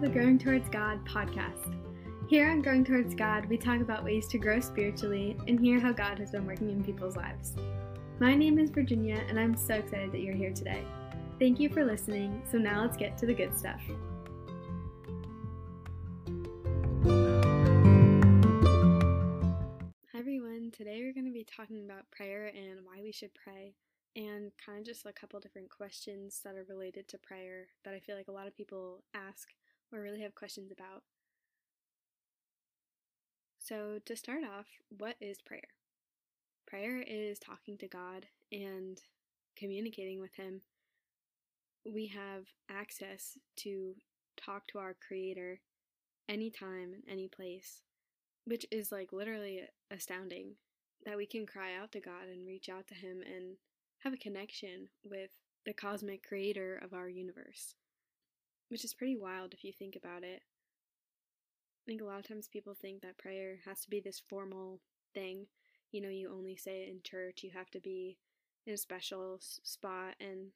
the Growing Towards God podcast. Here on Growing Towards God, we talk about ways to grow spiritually and hear how God has been working in people's lives. My name is Virginia, and I'm so excited that you're here today. Thank you for listening. So now let's get to the good stuff. Hi, everyone. Today we're going to be talking about prayer and why we should pray, and kind of just a couple different questions that are related to prayer that I feel like a lot of people ask or really have questions about. So, to start off, what is prayer? Prayer is talking to God and communicating with Him. We have access to talk to our Creator anytime, any place, which is like literally astounding that we can cry out to God and reach out to Him and have a connection with the cosmic creator of our universe, which is pretty wild if you think about it. I think a lot of times people think that prayer has to be this formal thing. You know, you only say it in church, you have to be in a special spot, and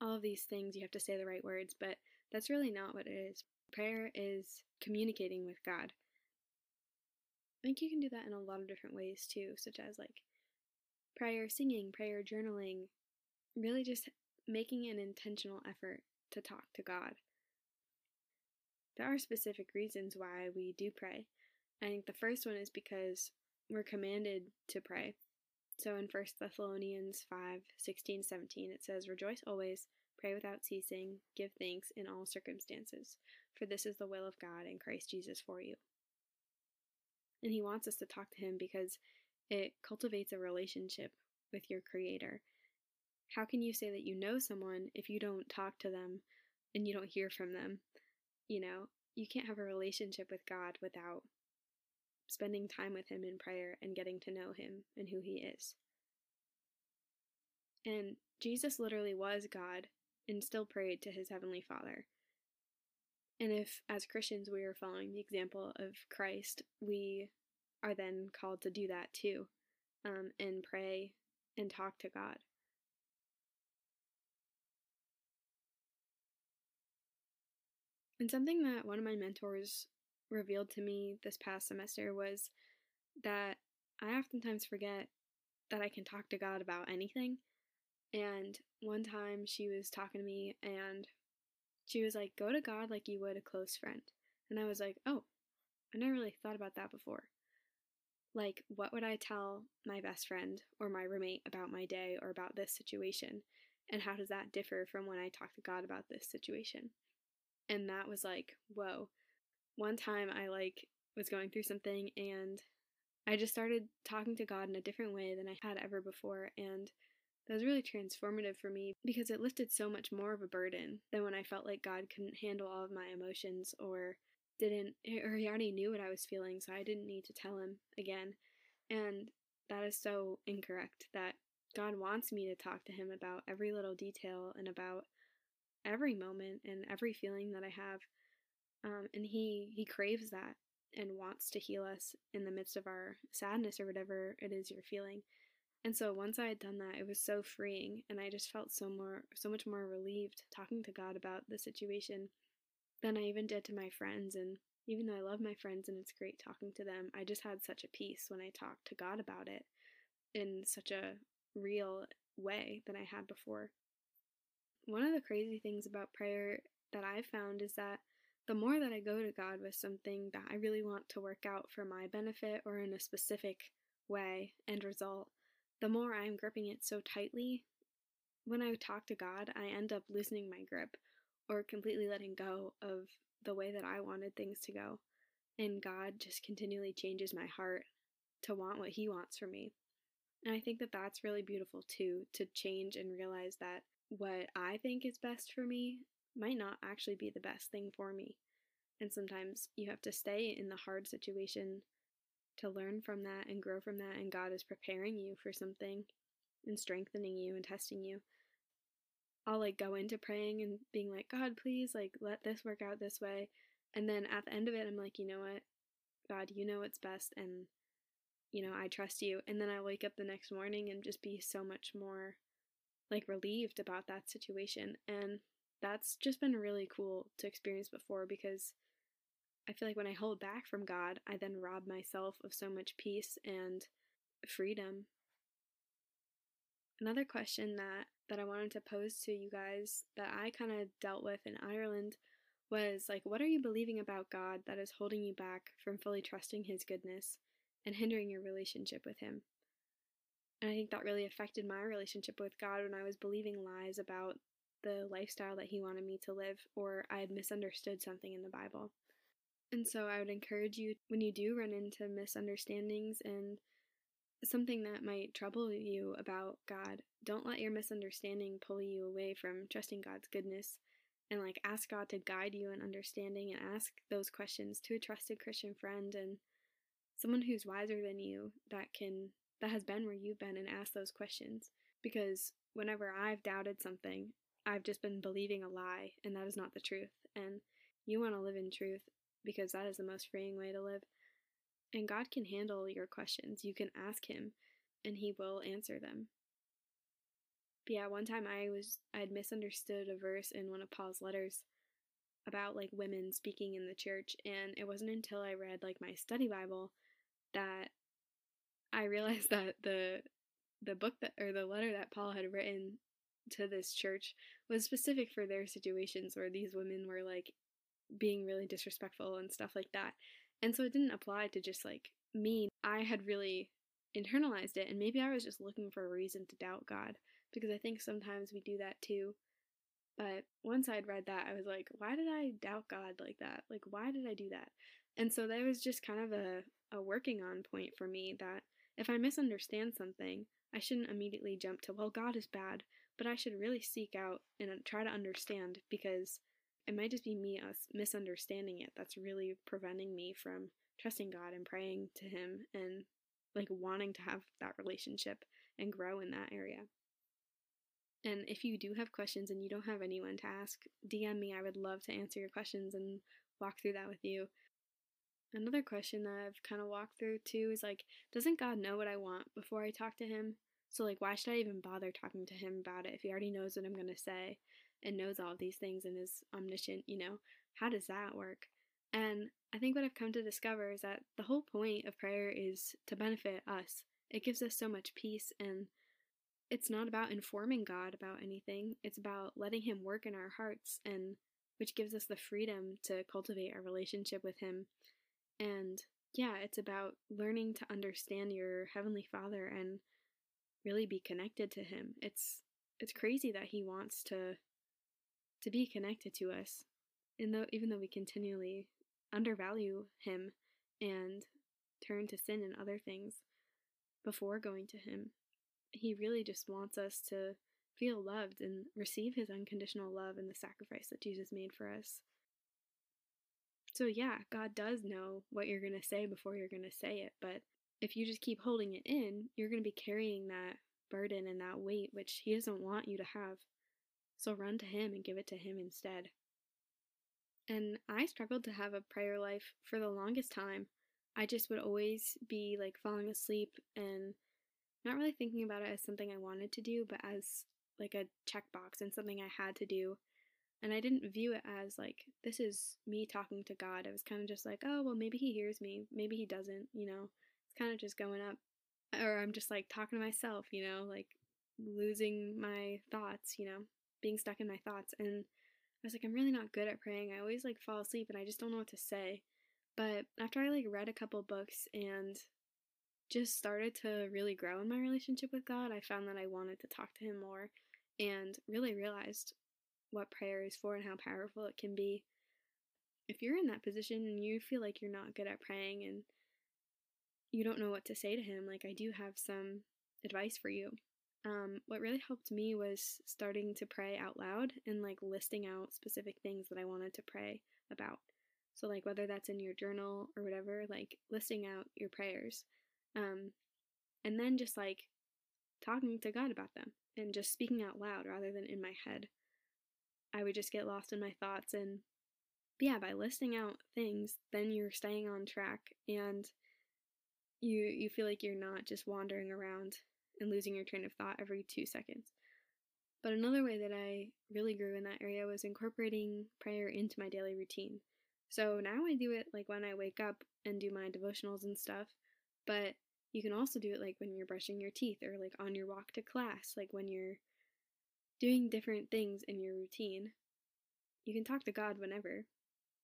all of these things, you have to say the right words, but that's really not what it is. Prayer is communicating with God. I think you can do that in a lot of different ways too, such as like prayer singing, prayer journaling, really just making an intentional effort to talk to God. There are specific reasons why we do pray. I think the first one is because we're commanded to pray. So in 1 Thessalonians 5 16 17, it says, Rejoice always, pray without ceasing, give thanks in all circumstances, for this is the will of God in Christ Jesus for you. And He wants us to talk to Him because it cultivates a relationship with your Creator. How can you say that you know someone if you don't talk to them and you don't hear from them? You know, you can't have a relationship with God without spending time with Him in prayer and getting to know Him and who He is. And Jesus literally was God and still prayed to His Heavenly Father. And if, as Christians, we are following the example of Christ, we are then called to do that too um, and pray and talk to God. And something that one of my mentors revealed to me this past semester was that I oftentimes forget that I can talk to God about anything. And one time she was talking to me and she was like, Go to God like you would a close friend. And I was like, Oh, I never really thought about that before. Like, what would I tell my best friend or my roommate about my day or about this situation? And how does that differ from when I talk to God about this situation? And that was like, whoa. One time I like was going through something and I just started talking to God in a different way than I had ever before. And that was really transformative for me because it lifted so much more of a burden than when I felt like God couldn't handle all of my emotions or didn't, or he already knew what I was feeling, so I didn't need to tell him again. And that is so incorrect that God wants me to talk to him about every little detail and about every moment and every feeling that I have. Um, and he he craves that and wants to heal us in the midst of our sadness or whatever it is you're feeling. And so once I had done that, it was so freeing, and I just felt so more so much more relieved talking to God about the situation than I even did to my friends. And even though I love my friends and it's great talking to them, I just had such a peace when I talked to God about it in such a real way than I had before. One of the crazy things about prayer that I've found is that the more that I go to God with something that I really want to work out for my benefit or in a specific way and result, the more I'm gripping it so tightly. When I talk to God, I end up loosening my grip or completely letting go of the way that I wanted things to go. And God just continually changes my heart to want what He wants for me. And I think that that's really beautiful too, to change and realize that what I think is best for me might not actually be the best thing for me. And sometimes you have to stay in the hard situation to learn from that and grow from that. And God is preparing you for something and strengthening you and testing you. I'll like go into praying and being like, God, please, like, let this work out this way. And then at the end of it, I'm like, you know what? God, you know what's best. And, you know, I trust you. And then I wake up the next morning and just be so much more like relieved about that situation. And that's just been really cool to experience before because I feel like when I hold back from God, I then rob myself of so much peace and freedom. Another question that that I wanted to pose to you guys that I kind of dealt with in Ireland was like what are you believing about God that is holding you back from fully trusting his goodness and hindering your relationship with him? And I think that really affected my relationship with God when I was believing lies about the lifestyle that He wanted me to live, or I had misunderstood something in the Bible. And so I would encourage you when you do run into misunderstandings and something that might trouble you about God, don't let your misunderstanding pull you away from trusting God's goodness and like ask God to guide you in understanding and ask those questions to a trusted Christian friend and someone who's wiser than you that can that has been where you've been and ask those questions because whenever I've doubted something, I've just been believing a lie, and that is not the truth. And you want to live in truth because that is the most freeing way to live. And God can handle your questions. You can ask Him, and He will answer them. But yeah, one time I was I had misunderstood a verse in one of Paul's letters about like women speaking in the church, and it wasn't until I read like my study Bible that I realized that the the book that or the letter that Paul had written to this church was specific for their situations where these women were like being really disrespectful and stuff like that. And so it didn't apply to just like me. I had really internalized it and maybe I was just looking for a reason to doubt God because I think sometimes we do that too. But once I'd read that, I was like, why did I doubt God like that? Like, why did I do that? And so that was just kind of a, a working on point for me that if I misunderstand something, I shouldn't immediately jump to, well, God is bad, but I should really seek out and uh, try to understand because it might just be me us misunderstanding it that's really preventing me from trusting God and praying to Him and like wanting to have that relationship and grow in that area. And if you do have questions and you don't have anyone to ask, DM me. I would love to answer your questions and walk through that with you. Another question that I've kind of walked through too is like, doesn't God know what I want before I talk to Him? So, like, why should I even bother talking to him about it if he already knows what I'm going to say and knows all of these things and is omniscient, you know? How does that work? And I think what I've come to discover is that the whole point of prayer is to benefit us. It gives us so much peace, and it's not about informing God about anything, it's about letting Him work in our hearts, and which gives us the freedom to cultivate our relationship with Him. And yeah, it's about learning to understand your Heavenly Father and really be connected to him. It's it's crazy that he wants to to be connected to us. And though even though we continually undervalue him and turn to sin and other things before going to him, he really just wants us to feel loved and receive his unconditional love and the sacrifice that Jesus made for us. So, yeah, God does know what you're going to say before you're going to say it, but if you just keep holding it in, you're going to be carrying that burden and that weight which He doesn't want you to have. So run to Him and give it to Him instead. And I struggled to have a prayer life for the longest time. I just would always be like falling asleep and not really thinking about it as something I wanted to do, but as like a checkbox and something I had to do. And I didn't view it as like, this is me talking to God. I was kind of just like, oh, well, maybe He hears me. Maybe He doesn't, you know? It's kind of just going up or I'm just like talking to myself, you know, like losing my thoughts, you know, being stuck in my thoughts. And I was like, I'm really not good at praying. I always like fall asleep and I just don't know what to say. But after I like read a couple books and just started to really grow in my relationship with God, I found that I wanted to talk to Him more and really realized what prayer is for and how powerful it can be. If you're in that position and you feel like you're not good at praying and you don't know what to say to him, like I do have some advice for you. Um, what really helped me was starting to pray out loud and like listing out specific things that I wanted to pray about. So, like, whether that's in your journal or whatever, like listing out your prayers. Um, and then just like talking to God about them and just speaking out loud rather than in my head. I would just get lost in my thoughts. And yeah, by listing out things, then you're staying on track and you you feel like you're not just wandering around and losing your train of thought every 2 seconds. But another way that I really grew in that area was incorporating prayer into my daily routine. So now I do it like when I wake up and do my devotionals and stuff, but you can also do it like when you're brushing your teeth or like on your walk to class, like when you're doing different things in your routine. You can talk to God whenever,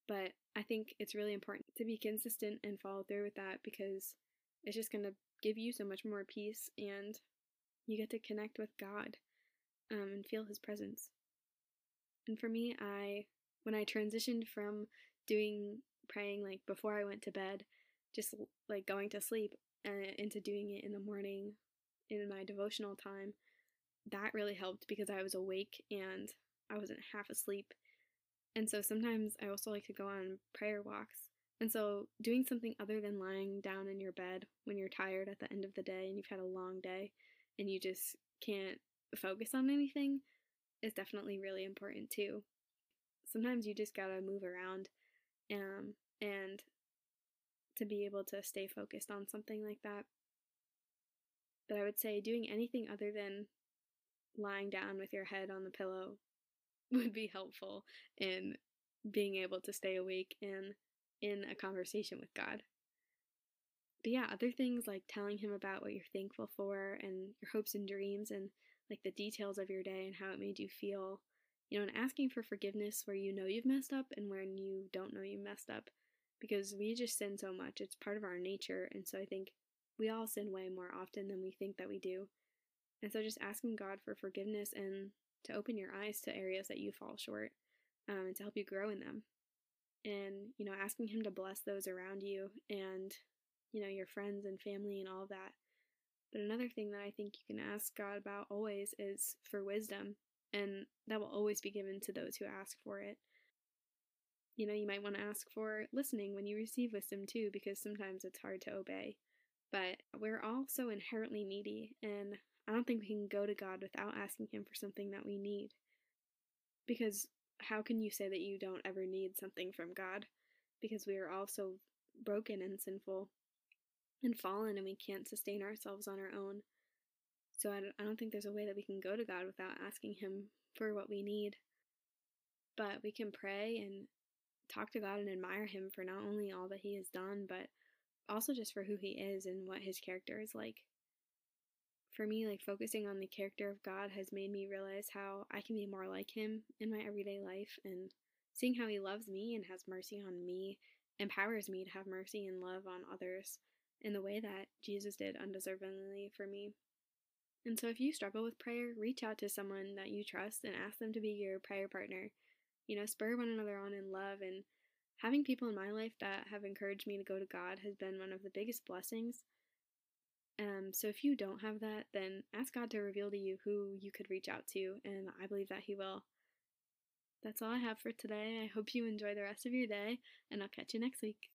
but I think it's really important to be consistent and follow through with that because it's just going to give you so much more peace and you get to connect with God um, and feel His presence. And for me, I when I transitioned from doing praying like before I went to bed, just like going to sleep, uh, into doing it in the morning in my devotional time, that really helped because I was awake and I wasn't half asleep. And so sometimes I also like to go on prayer walks. And so doing something other than lying down in your bed when you're tired at the end of the day and you've had a long day and you just can't focus on anything is definitely really important too. Sometimes you just gotta move around um, and to be able to stay focused on something like that. But I would say doing anything other than lying down with your head on the pillow would be helpful in being able to stay awake and in a conversation with God. But yeah, other things like telling him about what you're thankful for and your hopes and dreams and like the details of your day and how it made you feel. You know, and asking for forgiveness where you know you've messed up and when you don't know you messed up. Because we just sin so much. It's part of our nature. And so I think we all sin way more often than we think that we do. And so just asking God for forgiveness and to open your eyes to areas that you fall short um, and to help you grow in them. And, you know, asking Him to bless those around you and, you know, your friends and family and all of that. But another thing that I think you can ask God about always is for wisdom, and that will always be given to those who ask for it. You know, you might want to ask for listening when you receive wisdom too, because sometimes it's hard to obey. But we're all so inherently needy, and I don't think we can go to God without asking Him for something that we need. Because how can you say that you don't ever need something from God? Because we are all so broken and sinful and fallen and we can't sustain ourselves on our own. So I don't, think there's a way that we can go to God without asking Him for what we need. But we can pray and talk to God and admire Him for not only all that He has done, but also just for who He is and what His character is like. For me, like focusing on the character of God has made me realize how I can be more like Him in my everyday life, and seeing how He loves me and has mercy on me empowers me to have mercy and love on others in the way that Jesus did undeservingly for me. And so if you struggle with prayer, reach out to someone that you trust and ask them to be your prayer partner. You know, spur one another on in love and having people in my life that have encouraged me to go to God has been one of the biggest blessings. Um, so if you don't have that, then ask God to reveal to you who you could reach out to, and I believe that He will. That's all I have for today. I hope you enjoy the rest of your day, and I'll catch you next week.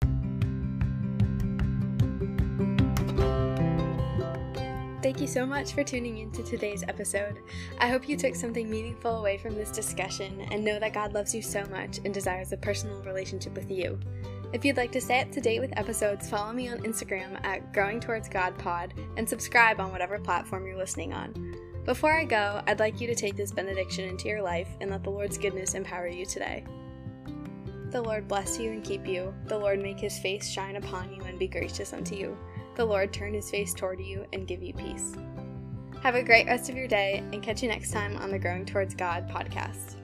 Thank you so much for tuning into today's episode. I hope you took something meaningful away from this discussion and know that God loves you so much and desires a personal relationship with you. If you'd like to stay up to date with episodes, follow me on Instagram at Growing Towards God Pod and subscribe on whatever platform you're listening on. Before I go, I'd like you to take this benediction into your life and let the Lord's goodness empower you today. The Lord bless you and keep you. The Lord make his face shine upon you and be gracious unto you the Lord turn his face toward you and give you peace. Have a great rest of your day and catch you next time on the Growing Towards God podcast.